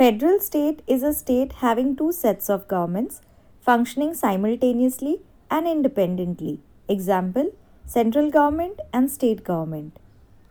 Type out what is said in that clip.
Federal state is a state having two sets of governments functioning simultaneously and independently. Example central government and state government.